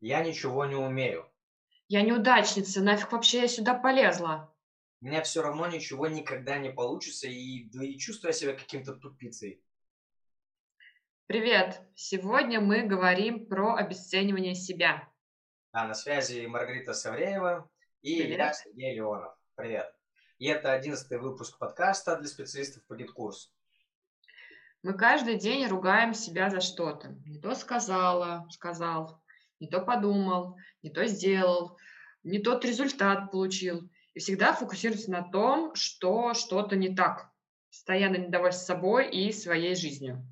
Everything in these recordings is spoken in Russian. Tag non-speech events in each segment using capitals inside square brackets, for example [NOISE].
Я ничего не умею. Я неудачница, нафиг вообще я сюда полезла? У меня все равно ничего никогда не получится, и, да и чувствую себя каким-то тупицей. Привет! Сегодня мы говорим про обесценивание себя. А на связи Маргарита Савреева и Привет. я, Сергей Леонов. Привет. И это одиннадцатый выпуск подкаста для специалистов по GetCourse у. Мы каждый день ругаем себя за что-то. Не то сказала, сказал, не то подумал, не то сделал, не тот результат получил. И всегда фокусируемся на том, что что-то не так. Постоянно недоволен собой и своей жизнью.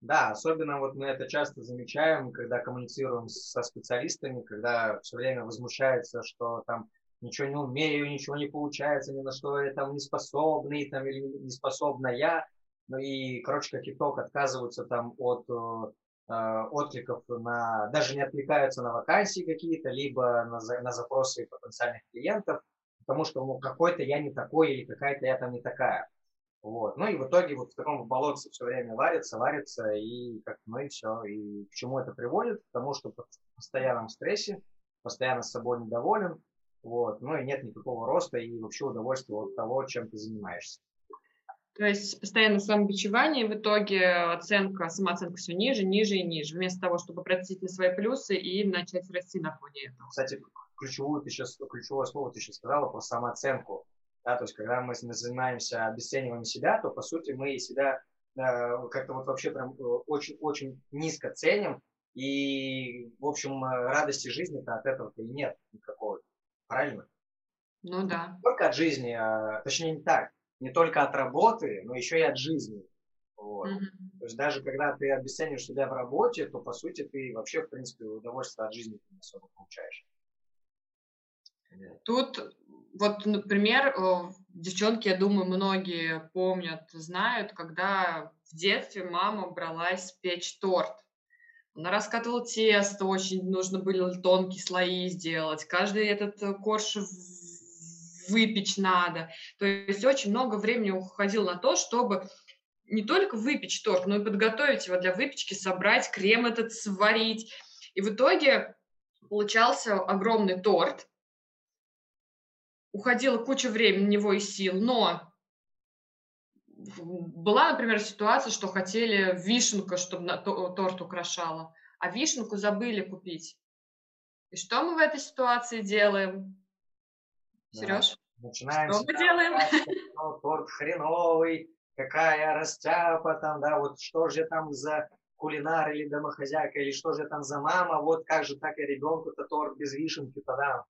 Да, особенно вот мы это часто замечаем, когда коммуницируем со специалистами, когда все время возмущается, что там ничего не умею, ничего не получается, ни на что я там не способный, там, или не способная. Ну и, короче, как итог, отказываются там от э, откликов на, даже не откликаются на вакансии какие-то, либо на, на запросы потенциальных клиентов, потому что ну, какой-то я не такой или какая-то я там не такая. Вот. Ну и в итоге вот в таком болотце все время варится, варится, и как мы все. И к чему это приводит? К тому, что в постоянном стрессе, постоянно с собой недоволен, вот, ну и нет никакого роста и вообще удовольствия от того, чем ты занимаешься. То есть постоянно самобичевание, в итоге оценка, самооценка все ниже, ниже и ниже, вместо того, чтобы обратить на свои плюсы и начать расти на фоне этого. Кстати, ключевую ты сейчас, ключевое слово ты сейчас сказала про самооценку. Да, то есть, когда мы занимаемся обесцениванием себя, то, по сути, мы себя э, как-то вот вообще прям очень-очень э, низко ценим, и, в общем, э, радости жизни-то от этого-то и нет никакого. Правильно? Ну да. Только от жизни, а, точнее не так, не только от работы, но еще и от жизни. Вот. Mm-hmm. То есть даже когда ты обесцениваешь себя в работе, то по сути ты вообще, в принципе, удовольствие от жизни не особо получаешь. Тут вот, например, э, девчонки, я думаю, многие помнят, знают, когда в детстве мама бралась печь торт. Она раскатывала тесто, очень нужно были тонкие слои сделать. Каждый этот э, корж выпечь надо. То есть очень много времени уходило на то, чтобы не только выпечь торт, но и подготовить его для выпечки, собрать, крем этот сварить. И в итоге получался огромный торт. Уходила куча времени, него и сил, но была, например, ситуация, что хотели вишенку, чтобы на торт украшала, а вишенку забыли купить. И что мы в этой ситуации делаем? Сереж? Начинаем что мы делаем? Ну, [LAUGHS] торт хреновый, какая растяпа там, да, вот что же там за кулинар или домохозяйка, или что же там за мама, вот как же так и ребенку-то торт без вишенки-то, да.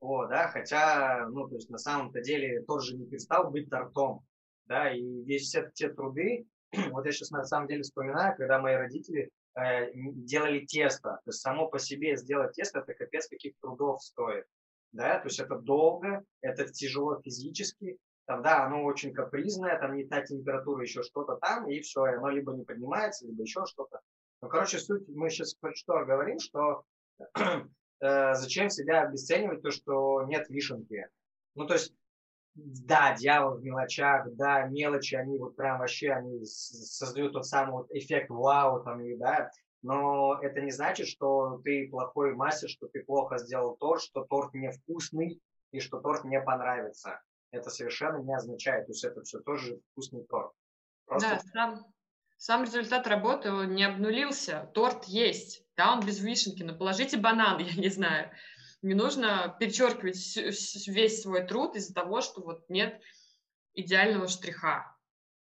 Вот, да, хотя, ну, то есть на самом-то деле торт же не перестал быть тортом, да, и весь все те труды, [CLEARS THROAT] вот я сейчас на самом деле вспоминаю, когда мои родители э, делали тесто, то есть само по себе сделать тесто, это капец каких трудов стоит, да, то есть это долго, это тяжело физически, там, да, оно очень капризное, там не та температура, еще что-то там, и все, и оно либо не поднимается, либо еще что-то. Ну, короче, суть, мы сейчас про что говорим, что [CLEARS THROAT] э, зачем себя обесценивать то, что нет вишенки. Ну, то есть, да, дьявол в мелочах, да, мелочи, они вот прям вообще, они создают тот самый вот эффект вау, там, и, да, но это не значит, что ты плохой мастер, что ты плохо сделал торт, что торт невкусный и что торт не понравится. Это совершенно не означает, то есть это все тоже вкусный торт. Просто... Да, сам, сам результат работы не обнулился, торт есть, да, он без вишенки, но положите банан, [LAUGHS] я не знаю. Не нужно перечеркивать весь свой труд из-за того, что вот нет идеального штриха.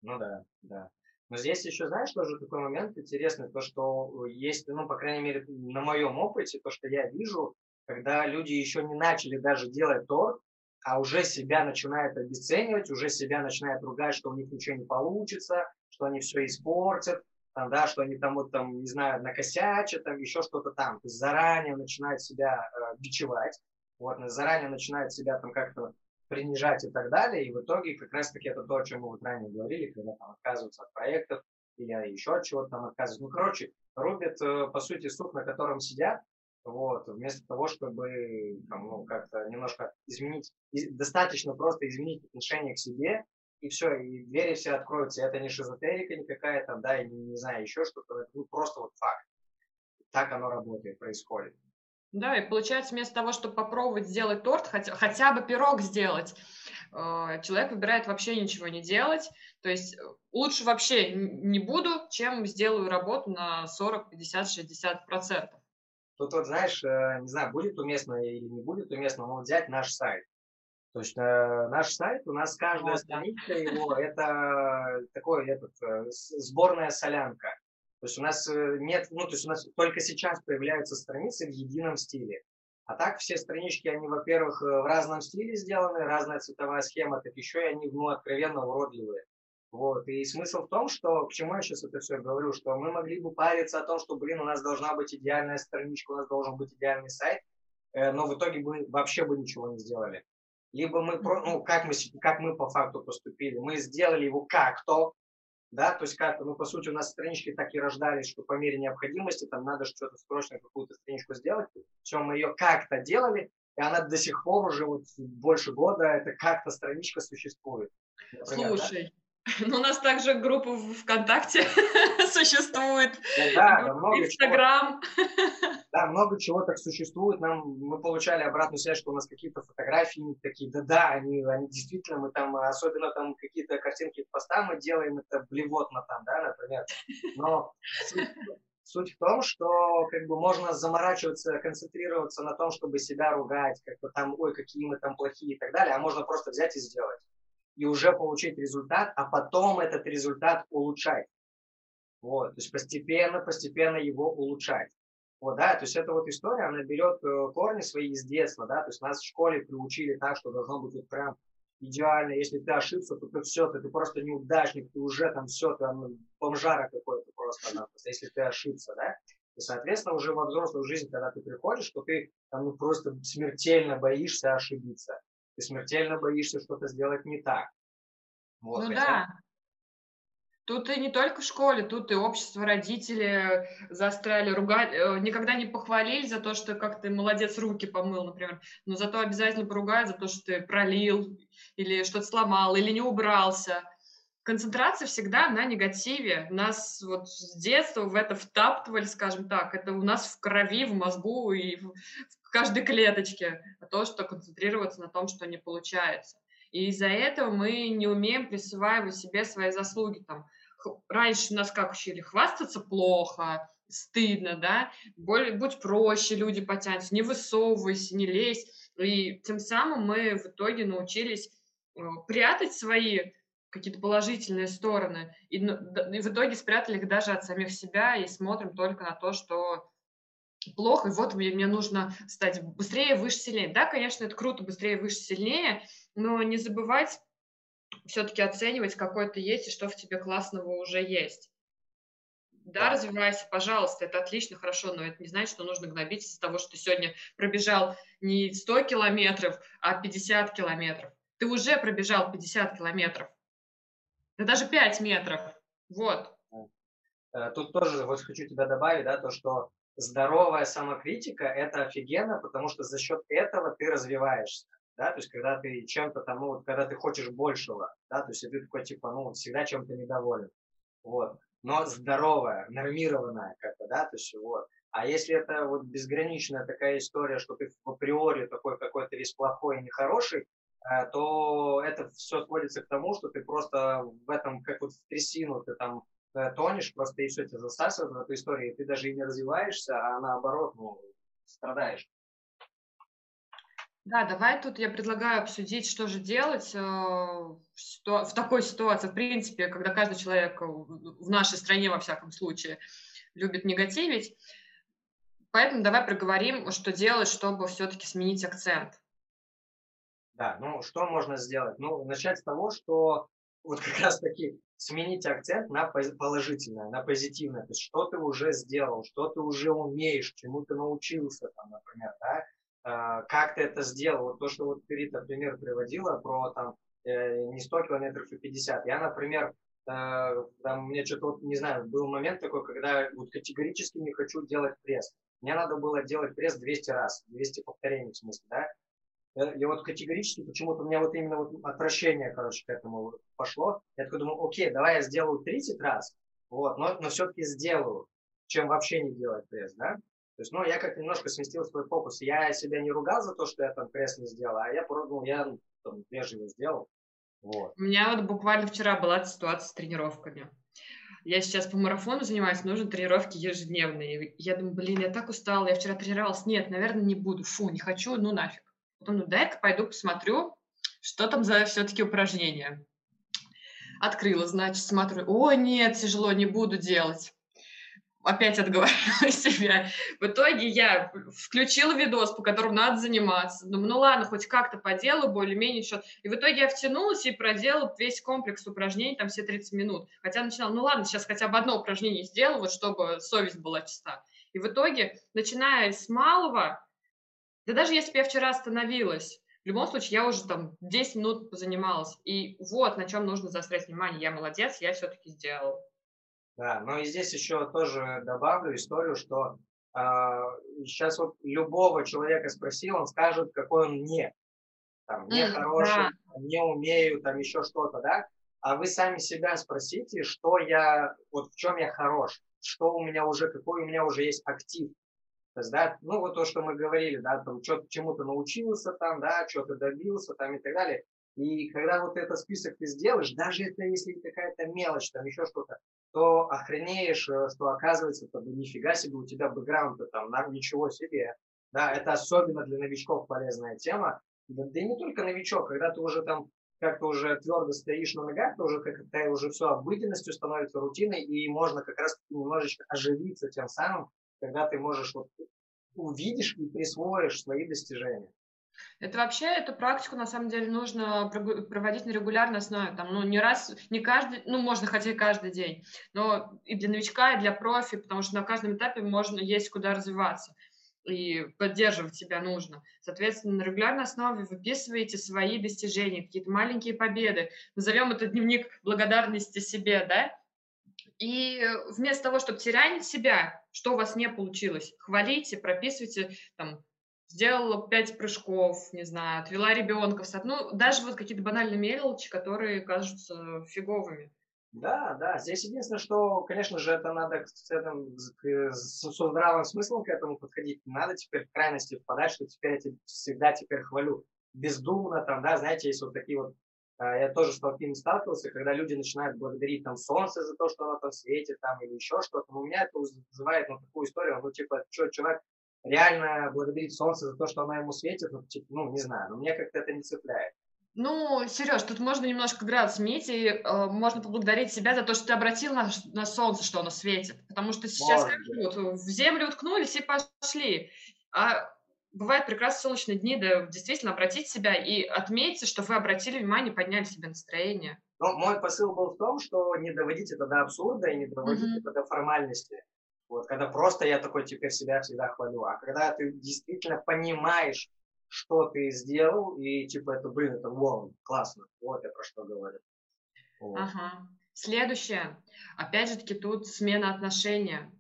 Ну да, да. Но здесь еще, знаешь, тоже такой момент интересный, то, что есть, ну, по крайней мере, на моем опыте, то, что я вижу, когда люди еще не начали даже делать торт, а уже себя начинают обесценивать, уже себя начинают ругать, что у них ничего не получится, что они все испортят, там, да, что они там вот там, не знаю, накосячат, там еще что-то там. То есть заранее начинают себя э, бичевать, вот, заранее начинают себя там как-то принижать и так далее. И в итоге как раз-таки это то, о чем мы вот ранее говорили, когда там отказываются от проектов или еще от чего-то там отказываются. Ну, короче, рубят, э, по сути, суп, на котором сидят, вот, вместо того, чтобы там, ну, как-то немножко изменить, достаточно просто изменить отношение к себе, и все, и двери все откроются. Это не шизотерика никакая там, да, и не, не знаю, еще что-то, это ну, просто вот факт. Так оно работает, происходит. Да, и получается, вместо того, чтобы попробовать сделать торт, хотя, хотя бы пирог сделать, э, человек выбирает вообще ничего не делать. То есть э, лучше вообще не буду, чем сделаю работу на 40, 50, 60 процентов. Тут вот, знаешь, э, не знаю, будет уместно или не будет уместно, но взять наш сайт. То есть э, наш сайт, у нас каждая вот, страница да. его, это такой этот, сборная солянка. То есть у нас э, нет, ну, то есть у нас только сейчас появляются страницы в едином стиле. А так все странички, они, во-первых, э, в разном стиле сделаны, разная цветовая схема, так еще и они, ну, откровенно уродливые. Вот. И смысл в том, что, к чему я сейчас это все говорю, что мы могли бы париться о том, что, блин, у нас должна быть идеальная страничка, у нас должен быть идеальный сайт, э, но в итоге бы вообще бы ничего не сделали. Либо мы, ну, как мы, как мы по факту поступили, мы сделали его как-то, да, то есть как, ну, по сути, у нас странички так и рождались, что по мере необходимости там надо что-то срочно, какую-то страничку сделать, все, мы ее как-то делали, и она до сих пор уже вот больше года, это как-то страничка существует. Например, Слушай, да? [LAUGHS] ну, у нас также группа в ВКонтакте [LAUGHS] существует, да, да, много Инстаграм. Да, много чего так существует. Нам мы получали обратную связь, что у нас какие-то фотографии такие, да-да, они, они действительно, мы там, особенно там какие-то картинки поста мы делаем, это блевотно там, да, например. Но суть, в том, что как бы можно заморачиваться, концентрироваться на том, чтобы себя ругать, как бы там, ой, какие мы там плохие и так далее, а можно просто взять и сделать. И уже получить результат, а потом этот результат улучшать. Вот, то есть постепенно, постепенно его улучшать. Вот, да, то есть эта вот история, она берет э, корни свои из детства, да, то есть нас в школе приучили так, что должно быть вот прям идеально, если ты ошибся, то ты все, ты, ты просто неудачник, ты уже там все, ты там, бомжара какой-то просто, да, если ты ошибся, да, и, соответственно, уже во взрослую жизнь, когда ты приходишь, то ты там ну, просто смертельно боишься ошибиться, ты смертельно боишься что-то сделать не так. Вот, ну хотя... да, Тут и не только в школе, тут и общество, родители застряли, ругать, э, никогда не похвалили за то, что как ты молодец, руки помыл, например, но зато обязательно поругают за то, что ты пролил или что-то сломал, или не убрался. Концентрация всегда на негативе. Нас вот с детства в это втаптывали, скажем так. Это у нас в крови, в мозгу и в каждой клеточке. А то, что концентрироваться на том, что не получается. И из-за этого мы не умеем присваивать себе свои заслуги. Там, раньше нас как учили? Хвастаться плохо, стыдно, да? Будь проще, люди потянутся, не высовывайся, не лезь. И тем самым мы в итоге научились э, прятать свои какие-то положительные стороны. И, и в итоге спрятали их даже от самих себя и смотрим только на то, что плохо, и вот мне, мне нужно стать быстрее, выше, сильнее. Да, конечно, это круто, быстрее, выше, сильнее, но не забывать все-таки оценивать, какой ты есть и что в тебе классного уже есть. Да, развивайся, пожалуйста, это отлично, хорошо, но это не значит, что нужно гнобить из-за того, что ты сегодня пробежал не 100 километров, а 50 километров. Ты уже пробежал 50 километров, да даже 5 метров, вот. Э, тут тоже вот хочу тебя добавить, да, то, что здоровая самокритика – это офигенно, потому что за счет этого ты развиваешься да, то есть когда ты чем-то там, ну, когда ты хочешь большего, да, то есть ты такой, типа, ну, всегда чем-то недоволен, вот, но здоровая, нормированная как-то, да, то есть вот. А если это вот безграничная такая история, что ты априори такой какой-то весь плохой и нехороший, э, то это все сводится к тому, что ты просто в этом, как вот в трясину, ты там тонешь, просто и все тебя засасывает в эту историю, и ты даже и не развиваешься, а наоборот, ну, страдаешь. Да, давай тут я предлагаю обсудить, что же делать э, в такой ситуации, в принципе, когда каждый человек в нашей стране, во всяком случае, любит негативить. Поэтому давай проговорим, что делать, чтобы все-таки сменить акцент. Да, ну что можно сделать? Ну, начать с того, что вот как раз таки сменить акцент на положительное, на позитивное. То есть что ты уже сделал, что ты уже умеешь, чему ты научился, там, например, да, а, как ты это сделал. Вот то, что вот ты, Рита, пример приводила про там э, не 100 километров и 50. Я, например, э, там, мне что-то, вот, не знаю, был момент такой, когда вот категорически не хочу делать пресс. Мне надо было делать пресс 200 раз, 200 повторений в смысле, да. Э, и вот категорически почему-то у меня вот именно вот отвращение, короче, к этому пошло. Я такой думаю, окей, давай я сделаю 30 раз, вот, но, но все-таки сделаю, чем вообще не делать пресс, да. То есть, ну, я как немножко сместил свой фокус. Я себя не ругал за то, что я там пресс не сделал, а я, ну, я там, вежливо сделал. Вот. У меня вот буквально вчера была ситуация с тренировками. Я сейчас по марафону занимаюсь, нужны тренировки ежедневные. Я думаю, блин, я так устала, я вчера тренировалась. Нет, наверное, не буду. Фу, не хочу, ну нафиг. Ну дай-ка пойду посмотрю, что там за все-таки упражнения. Открыла, значит, смотрю. О, нет, тяжело, не буду делать опять отговариваю [LAUGHS] себя. В итоге я включила видос, по которому надо заниматься. Думаю, ну ладно, хоть как-то поделаю, более-менее еще. И в итоге я втянулась и проделала весь комплекс упражнений, там все 30 минут. Хотя начинала, ну ладно, сейчас хотя бы одно упражнение сделаю, вот чтобы совесть была чиста. И в итоге, начиная с малого, да даже если бы я вчера остановилась, в любом случае, я уже там 10 минут позанималась. И вот на чем нужно заострять внимание. Я молодец, я все-таки сделала. Да, но и здесь еще тоже добавлю историю, что э, сейчас вот любого человека спроси, он скажет, какой он не. Там, не mm, хороший, да. не умею, там еще что-то, да? А вы сами себя спросите, что я, вот в чем я хорош, что у меня уже, какой у меня уже есть актив. То есть, да, ну вот то, что мы говорили, да, там, что чему-то научился там, да, что-то добился там и так далее. И когда вот этот список ты сделаешь, даже это если какая-то мелочь, там еще что-то, то охренеешь, э, что оказывается, то, нифига себе, у тебя бэкграунд там, на, ничего себе. Да, это особенно для новичков полезная тема. Да, да и не только новичок, когда ты уже там как-то уже твердо стоишь на ногах, то уже как-то уже все обыденностью становится рутиной, и можно как раз немножечко оживиться тем самым, когда ты можешь вот увидишь и присвоишь свои достижения. Это вообще, эту практику, на самом деле, нужно проводить на регулярной основе. Там, ну, не раз, не каждый, ну, можно хотя и каждый день, но и для новичка, и для профи, потому что на каждом этапе можно, есть куда развиваться и поддерживать себя нужно. Соответственно, на регулярной основе выписываете свои достижения, какие-то маленькие победы. Назовем это дневник благодарности себе, да? И вместо того, чтобы терять себя, что у вас не получилось, хвалите, прописывайте там сделала пять прыжков, не знаю, отвела ребенка в сад. Ну, даже вот какие-то банальные мелочи, которые кажутся фиговыми. Да, да. Здесь единственное, что, конечно же, это надо с, этим, с, с здравым смыслом к этому подходить. Не надо теперь в крайности впадать, что теперь я тебя всегда теперь хвалю. Бездумно там, да, знаете, есть вот такие вот я тоже с таким сталкивался, когда люди начинают благодарить там солнце за то, что оно там светит, там, или еще что-то. Но у меня это вызывает ну, такую историю, ну, типа, что, человек реально благодарить солнце за то, что оно ему светит, ну, типа, ну не знаю, но мне как-то это не цепляет. Ну, Сереж, тут можно немножко град сменить, и э, можно поблагодарить себя за то, что ты обратил на, на солнце, что оно светит. Потому что сейчас как вот, в землю уткнулись и пошли. А бывают прекрасные солнечные дни, да, действительно обратить себя и отметьте, что вы обратили внимание, подняли себе настроение. Ну, мой посыл был в том, что не доводить это до абсурда и не доводить mm-hmm. это до формальности. Вот, когда просто я такой теперь себя всегда хвалю. А когда ты действительно понимаешь, что ты сделал, и типа это, блин, это вау, классно. Вот я про что говорю. Вот. Ага. Следующее. Опять же таки тут смена отношения.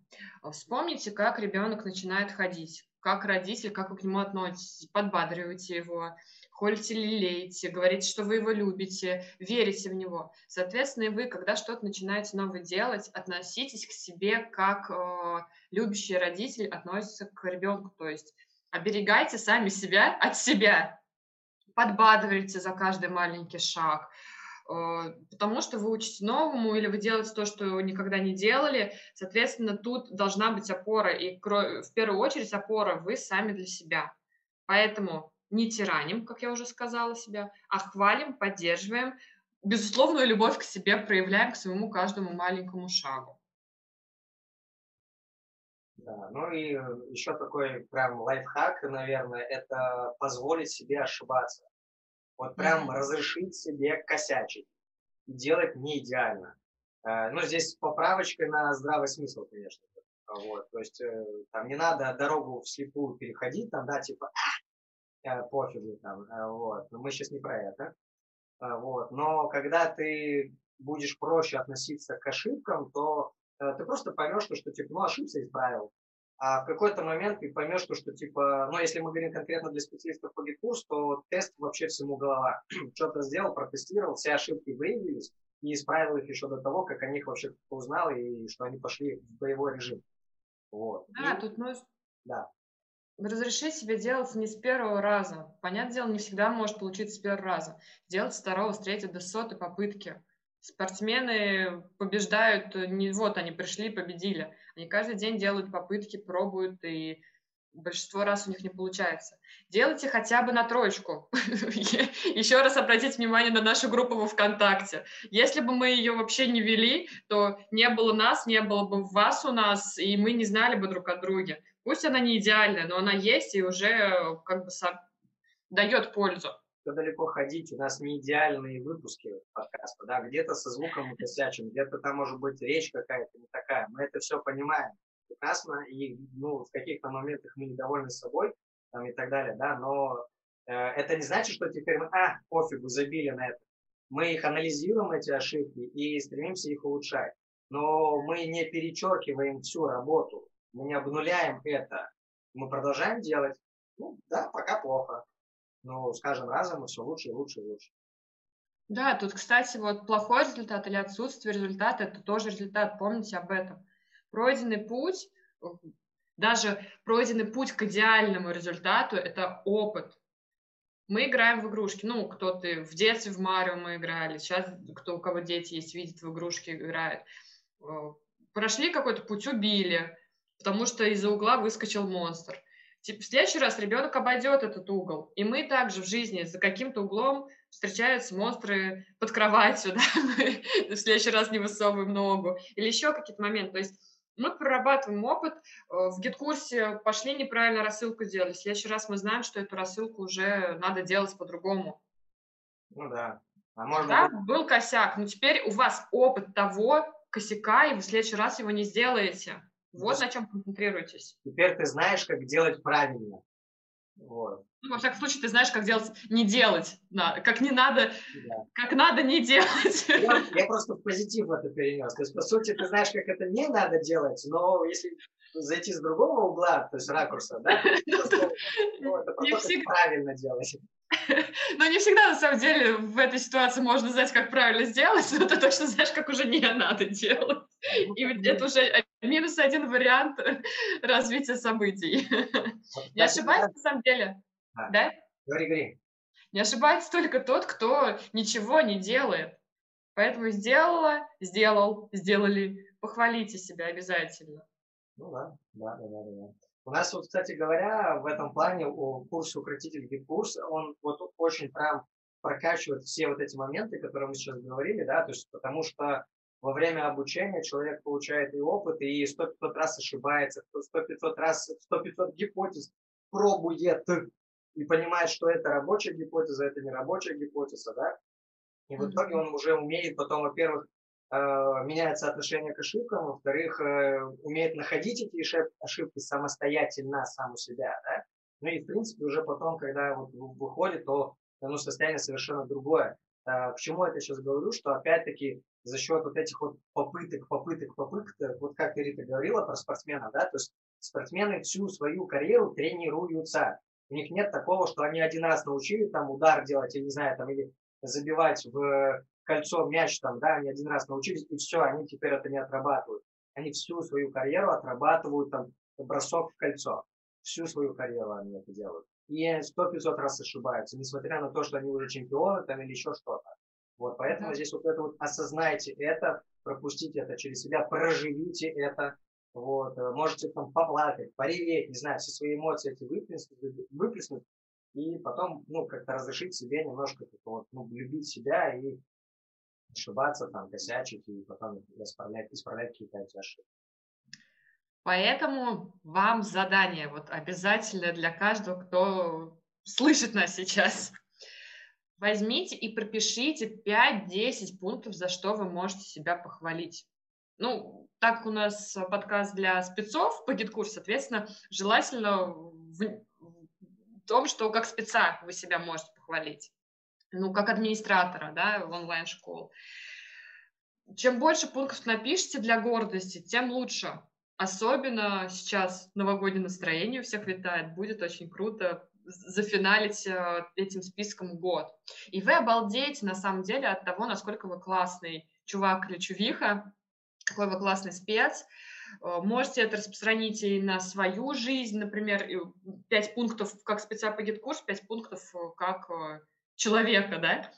Вспомните, как ребенок начинает ходить. Как родитель, как вы к нему относитесь, подбадриваете его, холите, лелеете, говорите, что вы его любите, верите в него. Соответственно, и вы, когда что-то начинаете новое делать, относитесь к себе как э, любящий родитель относится к ребенку. То есть оберегайте сами себя от себя, подбадривайте за каждый маленький шаг, потому что вы учите новому или вы делаете то, что никогда не делали. Соответственно, тут должна быть опора, и в первую очередь опора вы сами для себя. Поэтому не тираним, как я уже сказала себя, а хвалим, поддерживаем, безусловную любовь к себе проявляем к своему каждому маленькому шагу. Да, ну и еще такой прям лайфхак, наверное, это позволить себе ошибаться. Вот прям mm-hmm. разрешить себе косячить. Делать не идеально. Э, ну, здесь поправочкой на здравый смысл, конечно. Вот, то есть э, там не надо дорогу вслепую переходить, там, да, типа, а, э, пофигу там, э, вот. Но мы сейчас не про это. Э, вот. Но когда ты будешь проще относиться к ошибкам, то э, ты просто поймешь, что, что типа, ну, ошибся, исправил. А в какой-то момент ты поймешь, что, что типа, ну, если мы говорим конкретно для специалистов по GetCourse, то тест вообще всему голова. [CLEARS THROAT] Что-то сделал, протестировал, все ошибки выявились и исправил их еще до того, как о них вообще кто узнал и что они пошли в боевой режим. Вот. Да, и... тут ну, Да. Разреши себе делать не с первого раза. Понятное дело, не всегда может получиться с первого раза. Делать с второго, с третьего до сотой попытки. Спортсмены побеждают, не вот они пришли, победили. Они каждый день делают попытки, пробуют, и большинство раз у них не получается. Делайте хотя бы на троечку. [LAUGHS] Еще раз обратите внимание на нашу группу во ВКонтакте. Если бы мы ее вообще не вели, то не было нас, не было бы вас у нас, и мы не знали бы друг о друге. Пусть она не идеальная, но она есть и уже как бы дает пользу. Что далеко ходить, у нас не идеальные выпуски подкаста, да, где-то со звуком мы косячим, где-то там может быть речь какая-то не такая, мы это все понимаем прекрасно, и ну, в каких-то моментах мы недовольны собой там, и так далее, да, но э, это не значит, что теперь мы, а, пофигу, забили на это. Мы их анализируем, эти ошибки, и стремимся их улучшать. Но мы не перечеркиваем всю работу, мы не обнуляем это. Мы продолжаем делать, ну, да, пока плохо. Но с каждым разом все лучше и лучше и лучше. Да, тут, кстати, вот плохой результат или отсутствие результата – это тоже результат, помните об этом пройденный путь, даже пройденный путь к идеальному результату – это опыт. Мы играем в игрушки. Ну, кто-то в детстве в Марио мы играли, сейчас кто у кого дети есть, видит в игрушки играет. Прошли какой-то путь, убили, потому что из-за угла выскочил монстр. В следующий раз ребенок обойдет этот угол. И мы также в жизни за каким-то углом встречаются монстры под кроватью, [LAUGHS] да, в следующий раз не высовываем ногу. Или еще какие-то моменты. То есть мы прорабатываем опыт. Э, в гид-курсе пошли неправильно рассылку делали. В следующий раз мы знаем, что эту рассылку уже надо делать по-другому. Ну да. А может да, быть... был косяк, но теперь у вас опыт того косяка, и вы в следующий раз его не сделаете. Вот на чем концентрируйтесь. Теперь ты знаешь, как делать правильно. Вот. Ну, во всяком случае, ты знаешь, как делать, не делать, как не надо, да. как надо не делать. Я, я просто в позитив это перенес. То есть, по сути, ты знаешь, как это не надо делать, но если зайти с другого угла, то есть ракурса, да, ну, это просто правильно делать. [LAUGHS] Но не всегда, на самом деле, в этой ситуации можно знать, как правильно сделать, но ты точно знаешь, как уже не надо делать. И это уже минус один вариант [LAUGHS] развития событий. [LAUGHS] Не ошибаюсь, на самом деле? Да? Говори, говори. Не ошибается только тот, кто ничего не делает. Поэтому сделала, сделал, сделали. Похвалите себя обязательно. Ну да, да, да, да, да. У нас вот, кстати говоря, в этом плане у курса «Укротитель GetCourse», он вот очень прям прокачивает все вот эти моменты, которые мы сейчас говорили, да, то есть потому что во время обучения человек получает и опыт, и 100-500 раз ошибается, 100-500 раз, 100-500 гипотез пробует и понимает, что это рабочая гипотеза, это не рабочая гипотеза, да, и в итоге он уже умеет потом, во-первых, э, меняется отношение к ошибкам, во-вторых, э, умеет находить эти ошибки самостоятельно, сам у себя, да, ну и, в принципе, уже потом, когда вот выходит, то ну, состояние совершенно другое. Э, к чему я это сейчас говорю, что опять-таки за счет вот этих вот попыток, попыток, попыток, вот как ты, Рита, говорила про спортсменов, да, то есть спортсмены всю свою карьеру тренируются. У них нет такого, что они один раз научили там удар делать, я не знаю, там, или забивать в кольцо мяч, там, да, они один раз научились, и все, они теперь это не отрабатывают. Они всю свою карьеру отрабатывают там бросок в кольцо. Всю свою карьеру они это делают. И сто 500 раз ошибаются, несмотря на то, что они уже чемпионы там или еще что-то. Вот, поэтому здесь вот это вот осознайте это, пропустите это через себя, проживите это, вот, э, можете там поплакать, пореветь, не знаю, все свои эмоции эти выплеснуть, выплеснуть и потом, ну, как-то разрешить себе немножко, вот, ну, любить себя и ошибаться, там, косячить и потом исправлять, исправлять какие-то эти ошибки. Поэтому вам задание вот обязательно для каждого, кто слышит нас сейчас. Возьмите и пропишите 5-10 пунктов, за что вы можете себя похвалить. Ну, так у нас подкаст для спецов по GetCourse у, соответственно, желательно в, в том, что как спеца вы себя можете похвалить. Ну, как администратора, да, в онлайн-школ. Чем больше пунктов напишите для гордости, тем лучше. Особенно сейчас новогоднее настроение у всех летает. Будет очень круто зафиналить э, этим списком год. И вы обалдеете на самом деле от того, насколько вы классный чувак или чувиха, какой вы классный спец. Э, можете это распространить и на свою жизнь, например, 5 пунктов как специалпагит-курс, 5 пунктов э, как человека, да.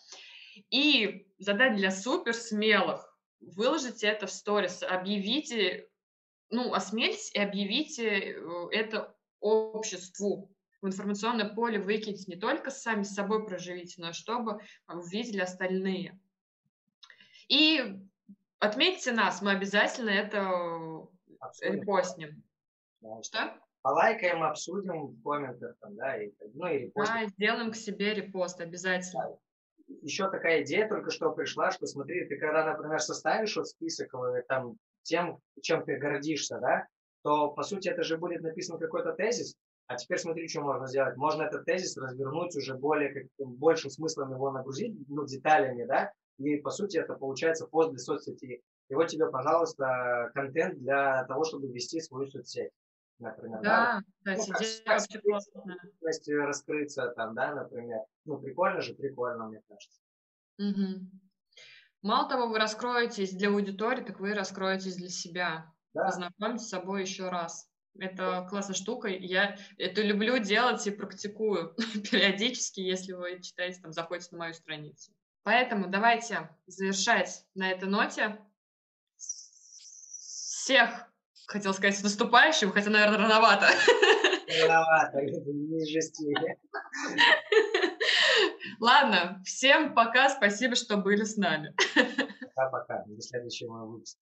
И задать для супер смелых. Выложите это в сторис, объявите, ну, осмелитесь и объявите это обществу. В информационное поле выкиньте не только сами с собой проживите, но чтобы увидели остальные. И отметьте нас, мы обязательно это обсудим. репостнем. Да. Что? Полайкаем, обсудим в комментах, там, да, и, ну и репостим. Да, сделаем к себе репост обязательно. Да. Еще такая идея только что пришла, что смотри, ты когда, например, составишь вот список э, там тем, чем ты гордишься, да, то, по сути, это же будет написан какой-то тезис, а теперь смотри, что можно сделать. Можно этот тезис развернуть уже более, как, большим смыслом его нагрузить, ну, деталями, да, и, по сути, это получается пост для соцсети. И вот тебе, пожалуйста, контент для того, чтобы вести свою соцсеть. Например, да, да? кстати, ну, идея вообще классная. раскрыться там, да, например. Ну, прикольно же, прикольно, мне кажется. Угу. Мало того, вы раскроетесь для аудитории, так вы раскроетесь для себя. Да. Познакомьтесь с собой еще раз. Это классная штука. Я это люблю делать и практикую [LAUGHS] периодически, если вы читаете, там, заходите на мою страницу. Поэтому давайте завершать на этой ноте. Всех, хотел сказать, с наступающим, хотя, наверное, рановато. Рановато, [LAUGHS] не жести. [LAUGHS] Ладно, всем пока, спасибо, что были с нами. Пока-пока, до следующего выпуска.